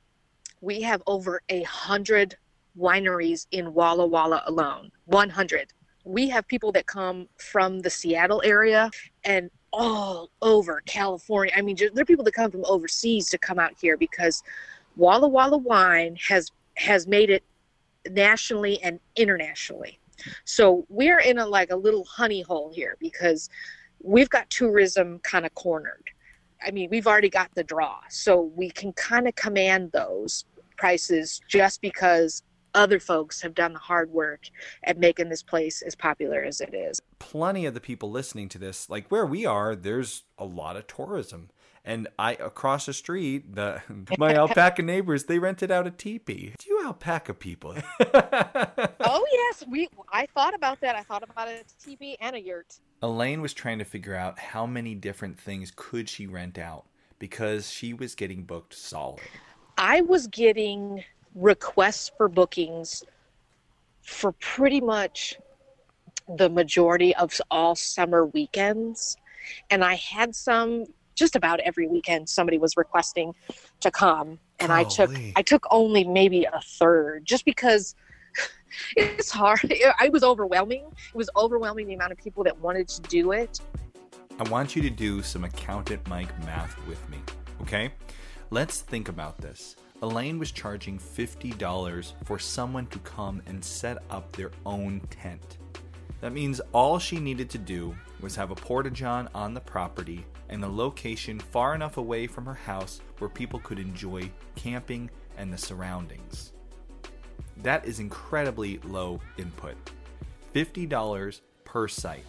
We have over a hundred wineries in Walla Walla alone. One hundred. We have people that come from the Seattle area and all over California. I mean, just, there are people that come from overseas to come out here because Walla Walla wine has has made it nationally and internationally. So we're in a like a little honey hole here because we've got tourism kind of cornered. I mean, we've already got the draw, so we can kind of command those prices just because other folks have done the hard work at making this place as popular as it is. Plenty of the people listening to this, like where we are, there's a lot of tourism. And I across the street, the my alpaca neighbors, they rented out a teepee. Do you alpaca people? oh yes, we I thought about that. I thought about a teepee and a yurt. Elaine was trying to figure out how many different things could she rent out because she was getting booked solid. I was getting requests for bookings for pretty much the majority of all summer weekends. And I had some just about every weekend somebody was requesting to come and I took I took only maybe a third just because it's hard. It was overwhelming. It was overwhelming the amount of people that wanted to do it. I want you to do some accountant Mike math with me, okay? Let's think about this. Elaine was charging $50 for someone to come and set up their own tent. That means all she needed to do was have a porta john on the property and a location far enough away from her house where people could enjoy camping and the surroundings. That is incredibly low input. $50 per site.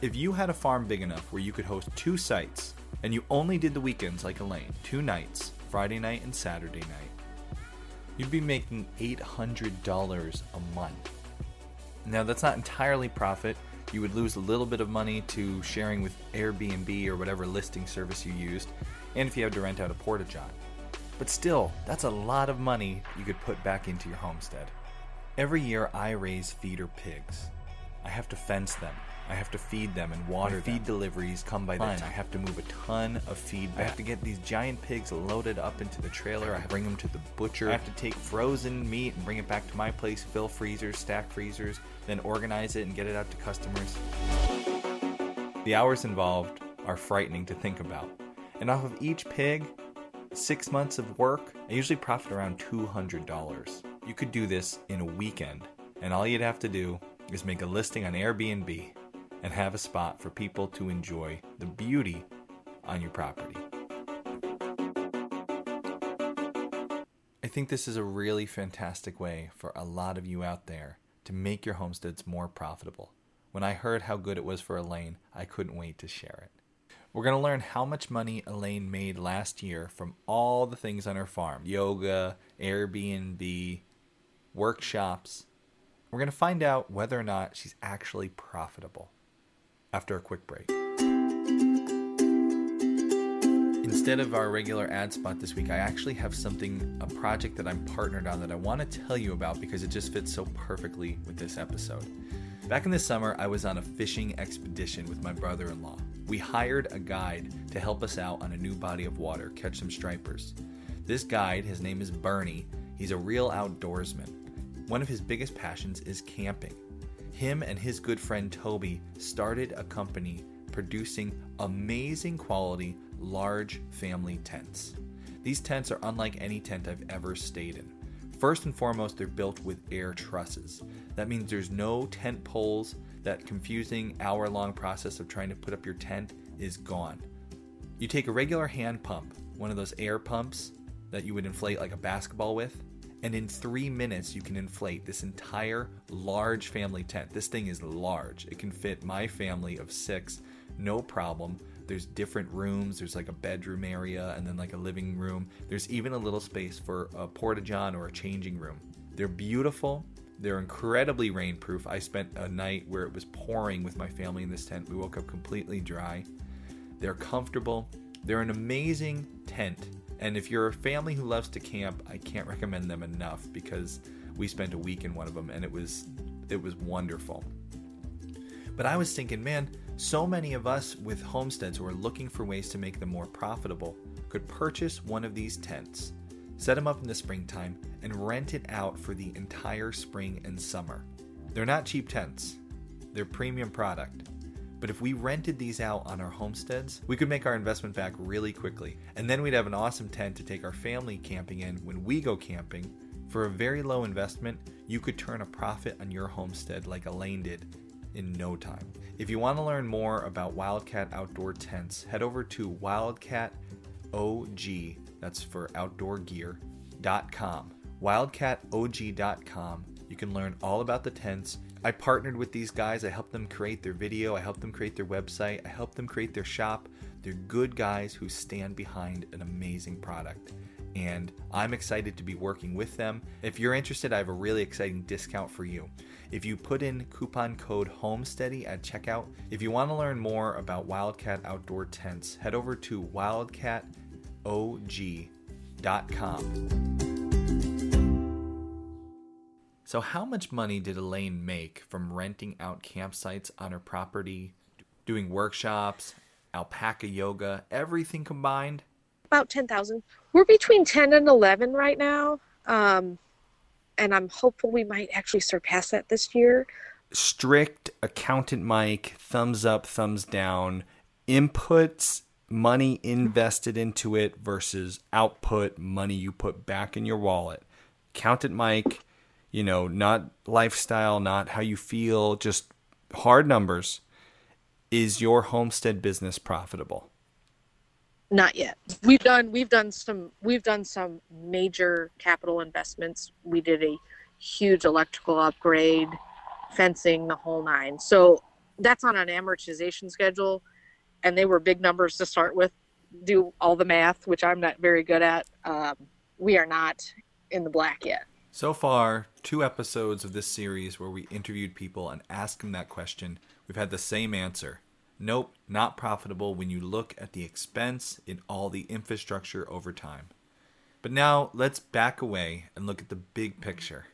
If you had a farm big enough where you could host two sites and you only did the weekends like Elaine, two nights, Friday night and Saturday night, you'd be making $800 a month. Now, that's not entirely profit. You would lose a little bit of money to sharing with Airbnb or whatever listing service you used, and if you had to rent out a porta john. But still, that's a lot of money you could put back into your homestead. Every year I raise feeder pigs. I have to fence them. I have to feed them and water them. Feed deliveries come by the ton. I have to move a ton of feed. I have to get these giant pigs loaded up into the trailer. I to bring them to the butcher. I have to take frozen meat and bring it back to my place, fill freezers, stack freezers, then organize it and get it out to customers. The hours involved are frightening to think about. And off of each pig, six months of work, I usually profit around $200. You could do this in a weekend, and all you'd have to do is make a listing on Airbnb and have a spot for people to enjoy the beauty on your property. I think this is a really fantastic way for a lot of you out there to make your homesteads more profitable. When I heard how good it was for Elaine, I couldn't wait to share it. We're going to learn how much money Elaine made last year from all the things on her farm yoga, Airbnb, workshops. We're going to find out whether or not she's actually profitable after a quick break. Instead of our regular ad spot this week, I actually have something, a project that I'm partnered on that I want to tell you about because it just fits so perfectly with this episode. Back in the summer, I was on a fishing expedition with my brother in law. We hired a guide to help us out on a new body of water, catch some stripers. This guide, his name is Bernie, he's a real outdoorsman. One of his biggest passions is camping. Him and his good friend Toby started a company producing amazing quality large family tents. These tents are unlike any tent I've ever stayed in. First and foremost, they're built with air trusses. That means there's no tent poles. That confusing hour long process of trying to put up your tent is gone. You take a regular hand pump, one of those air pumps that you would inflate like a basketball with, and in three minutes you can inflate this entire large family tent. This thing is large. It can fit my family of six, no problem. There's different rooms. There's like a bedroom area and then like a living room. There's even a little space for a porta john or a changing room. They're beautiful. They're incredibly rainproof. I spent a night where it was pouring with my family in this tent. We woke up completely dry. They're comfortable. They're an amazing tent. And if you're a family who loves to camp, I can't recommend them enough because we spent a week in one of them and it was it was wonderful. But I was thinking, man, so many of us with homesteads who are looking for ways to make them more profitable could purchase one of these tents, set them up in the springtime, and rent it out for the entire spring and summer. They're not cheap tents, they're premium product. But if we rented these out on our homesteads, we could make our investment back really quickly. And then we'd have an awesome tent to take our family camping in when we go camping. For a very low investment, you could turn a profit on your homestead like Elaine did in no time. If you want to learn more about Wildcat Outdoor Tents, head over to wildcatok, that's for outdoor gear.com. wildcatok.com. You can learn all about the tents. I partnered with these guys. I helped them create their video. I helped them create their website. I helped them create their shop. They're good guys who stand behind an amazing product and I'm excited to be working with them. If you're interested, I have a really exciting discount for you. If you put in coupon code HOMESTEADY at checkout, if you want to learn more about Wildcat Outdoor Tents, head over to wildcatok.com. So, how much money did Elaine make from renting out campsites on her property, doing workshops, alpaca yoga, everything combined? About 10,000. We're between 10 and 11 right now. Um, and I'm hopeful we might actually surpass that this year. Strict accountant Mike, thumbs up, thumbs down, inputs, money invested into it versus output, money you put back in your wallet. Accountant Mike, you know, not lifestyle, not how you feel, just hard numbers. Is your homestead business profitable? Not yet. We've done we've done some we've done some major capital investments. We did a huge electrical upgrade, fencing, the whole nine. So that's on an amortization schedule, and they were big numbers to start with. Do all the math, which I'm not very good at. Um, we are not in the black yet. So far, two episodes of this series where we interviewed people and asked them that question, we've had the same answer. Nope, not profitable when you look at the expense in all the infrastructure over time. But now let's back away and look at the big picture.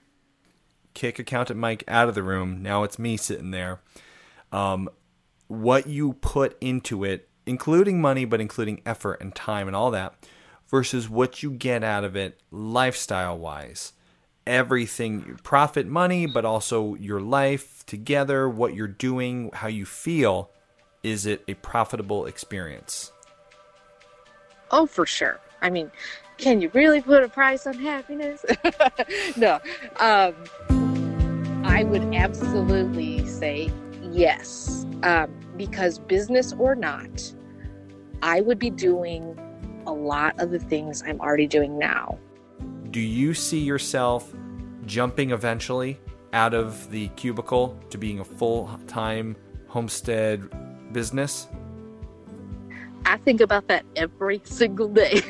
kick accountant Mike out of the room. Now it's me sitting there. Um, what you put into it, including money, but including effort and time and all that, versus what you get out of it lifestyle wise. Everything, profit, money, but also your life together, what you're doing, how you feel. Is it a profitable experience? Oh, for sure. I mean, can you really put a price on happiness? no. Um, I would absolutely say yes. Um, because business or not, I would be doing a lot of the things I'm already doing now. Do you see yourself jumping eventually out of the cubicle to being a full time homestead business? I think about that every single day.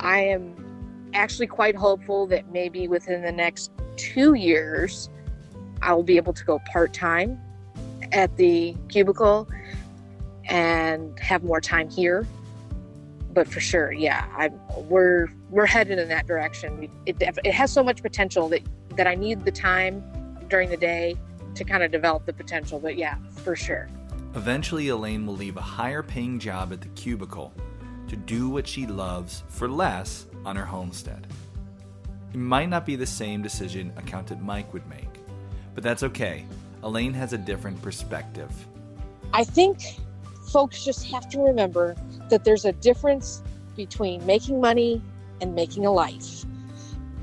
I am actually quite hopeful that maybe within the next two years, I will be able to go part time at the cubicle and have more time here. But for sure, yeah, I'm, we're we're headed in that direction. It, it has so much potential that that I need the time during the day to kind of develop the potential. But yeah, for sure. Eventually, Elaine will leave a higher paying job at the cubicle to do what she loves for less on her homestead. It might not be the same decision accountant Mike would make, but that's okay. Elaine has a different perspective. I think folks just have to remember that there's a difference between making money and making a life.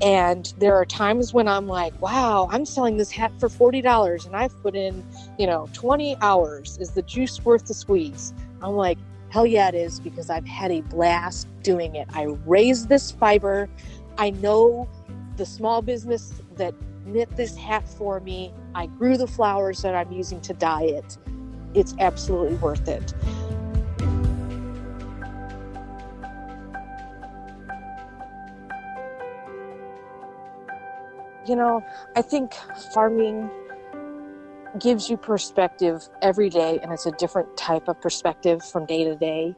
And there are times when I'm like, wow, I'm selling this hat for $40 and I've put in, you know, 20 hours. Is the juice worth the squeeze? I'm like, hell yeah, it is because I've had a blast doing it. I raised this fiber. I know the small business that knit this hat for me. I grew the flowers that I'm using to dye it. It's absolutely worth it. You know, I think farming gives you perspective every day, and it's a different type of perspective from day to day.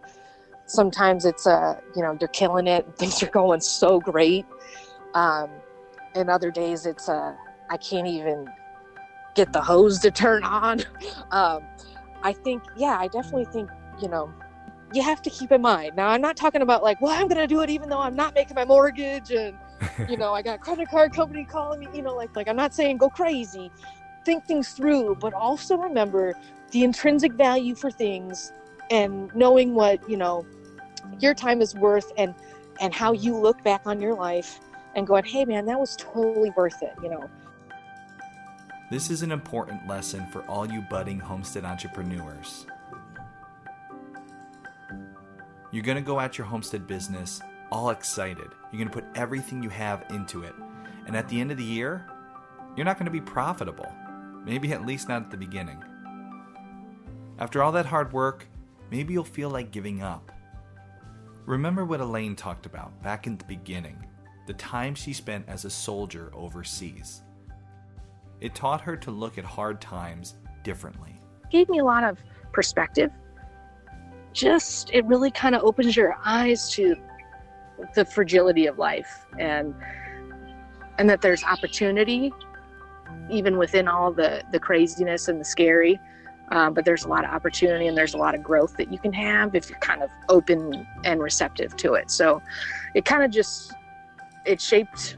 Sometimes it's a, you know, you're killing it, things are going so great. Um, and other days it's a, I can't even get the hose to turn on. Um, I think, yeah, I definitely think, you know, you have to keep in mind. Now, I'm not talking about like, well, I'm going to do it even though I'm not making my mortgage and, you know, I got credit card company calling me, you know, like, like I'm not saying go crazy. Think things through, but also remember the intrinsic value for things and knowing what, you know, your time is worth and, and how you look back on your life and going, hey, man, that was totally worth it, you know. This is an important lesson for all you budding homestead entrepreneurs. You're going to go at your homestead business all excited. You're going to put everything you have into it. And at the end of the year, you're not going to be profitable. Maybe at least not at the beginning. After all that hard work, maybe you'll feel like giving up. Remember what Elaine talked about back in the beginning the time she spent as a soldier overseas. It taught her to look at hard times differently. Gave me a lot of perspective. Just, it really kind of opens your eyes to the fragility of life and and that there's opportunity even within all the the craziness and the scary um, but there's a lot of opportunity and there's a lot of growth that you can have if you're kind of open and receptive to it so it kind of just it shaped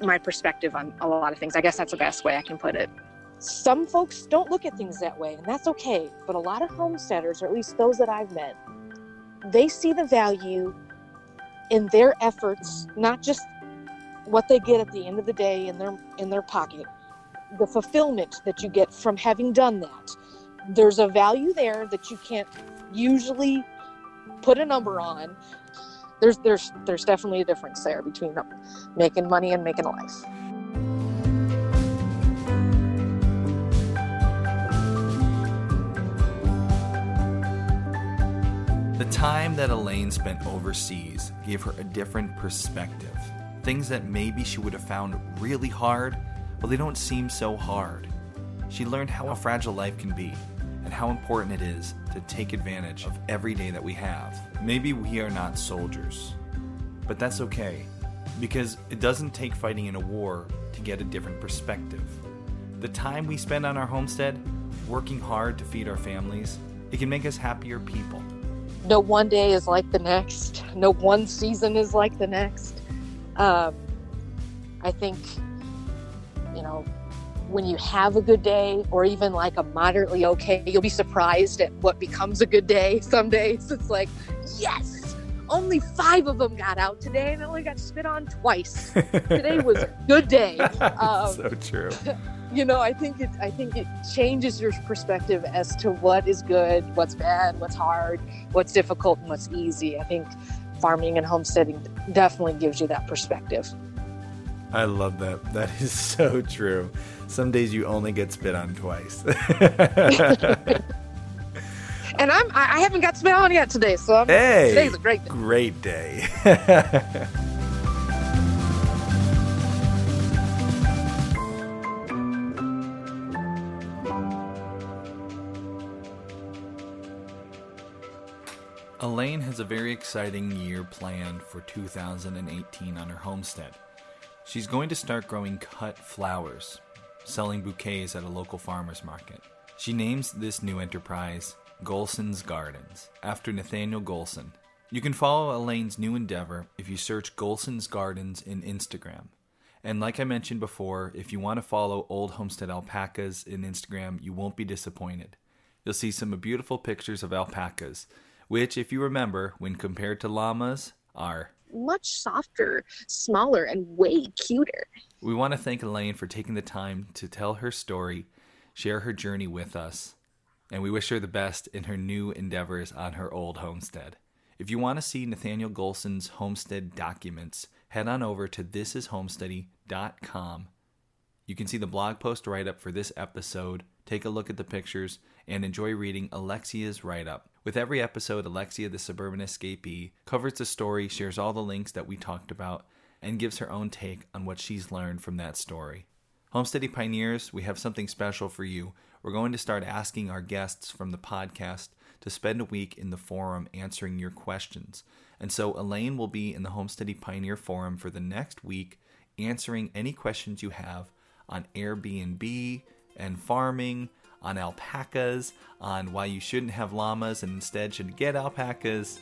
my perspective on a lot of things. I guess that's the best way I can put it. Some folks don't look at things that way, and that's okay. But a lot of homesteaders, or at least those that I've met, they see the value in their efforts, not just what they get at the end of the day in their in their pocket, the fulfillment that you get from having done that. There's a value there that you can't usually put a number on, there's there's there's definitely a difference there between making money and making a life. Time that Elaine spent overseas gave her a different perspective. Things that maybe she would have found really hard, well, they don't seem so hard. She learned how a fragile life can be and how important it is to take advantage of every day that we have. Maybe we are not soldiers, but that's okay. because it doesn't take fighting in a war to get a different perspective. The time we spend on our homestead, working hard to feed our families, it can make us happier people. No one day is like the next. No one season is like the next. Um, I think, you know, when you have a good day or even like a moderately okay, you'll be surprised at what becomes a good day. Some days it's like, yes, only five of them got out today and I only got spit on twice. today was a good day. Um, so true. You know, I think it I think it changes your perspective as to what is good, what's bad, what's hard, what's difficult, and what's easy. I think farming and homesteading definitely gives you that perspective. I love that. That is so true. Some days you only get spit on twice. And I'm I haven't got spit on yet today, so I'm, hey, today's a great day. Great day. Elaine has a very exciting year planned for 2018 on her homestead. She's going to start growing cut flowers, selling bouquets at a local farmer's market. She names this new enterprise Golson's Gardens, after Nathaniel Golson. You can follow Elaine's new endeavor if you search Golson's Gardens in Instagram. And like I mentioned before, if you want to follow Old Homestead Alpacas in Instagram, you won't be disappointed. You'll see some beautiful pictures of alpacas, which, if you remember, when compared to llamas, are. Much softer, smaller, and way cuter. We want to thank Elaine for taking the time to tell her story, share her journey with us, and we wish her the best in her new endeavors on her old homestead. If you want to see Nathaniel Golson's homestead documents, head on over to thisishomesteady.com. You can see the blog post write up for this episode, take a look at the pictures, and enjoy reading Alexia's write up. With every episode, Alexia, the suburban escapee, covers the story, shares all the links that we talked about, and gives her own take on what she's learned from that story. Homesteady Pioneers, we have something special for you. We're going to start asking our guests from the podcast to spend a week in the forum answering your questions. And so Elaine will be in the Homesteady Pioneer Forum for the next week answering any questions you have on Airbnb and farming, on alpacas, on why you shouldn't have llamas and instead should get alpacas.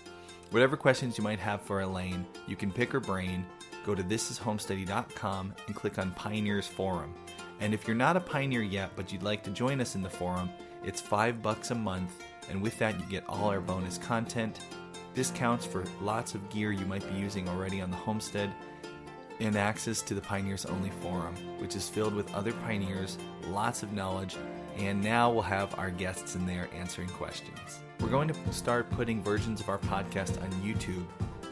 Whatever questions you might have for Elaine, you can pick her brain, go to thisishomesteady.com and click on Pioneers Forum. And if you're not a pioneer yet, but you'd like to join us in the forum, it's five bucks a month, and with that you get all our bonus content, discounts for lots of gear you might be using already on the homestead, and access to the Pioneers Only Forum, which is filled with other pioneers, lots of knowledge, and now we'll have our guests in there answering questions. We're going to start putting versions of our podcast on YouTube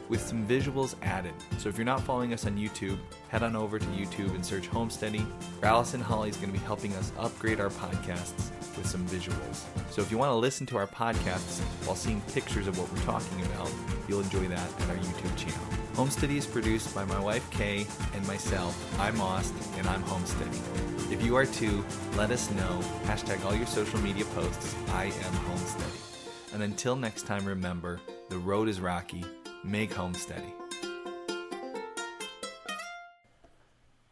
with some visuals added. So if you're not following us on YouTube, head on over to YouTube and search Homesteady. Allison Holly is going to be helping us upgrade our podcasts with some visuals. So if you want to listen to our podcasts while seeing pictures of what we're talking about, you'll enjoy that at our YouTube channel. Homesteady is produced by my wife Kay and myself. I'm Ost and I'm Homesteady. If you are too, let us know. Hashtag all your social media posts. I am Homesteady. And until next time, remember the road is rocky. Make Homesteady.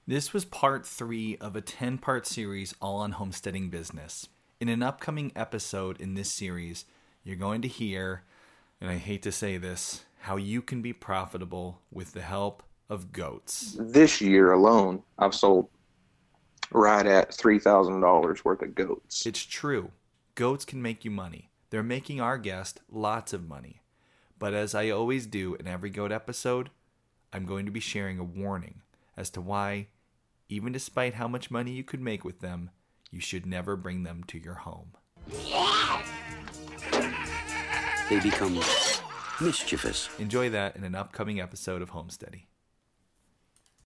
This was part three of a 10 part series all on homesteading business. In an upcoming episode in this series, you're going to hear, and I hate to say this, how you can be profitable with the help of goats. This year alone, I've sold right at $3,000 worth of goats. It's true. Goats can make you money. They're making our guest lots of money. But as I always do in every goat episode, I'm going to be sharing a warning as to why, even despite how much money you could make with them, you should never bring them to your home. They become mischievous. Enjoy that in an upcoming episode of Homesteady.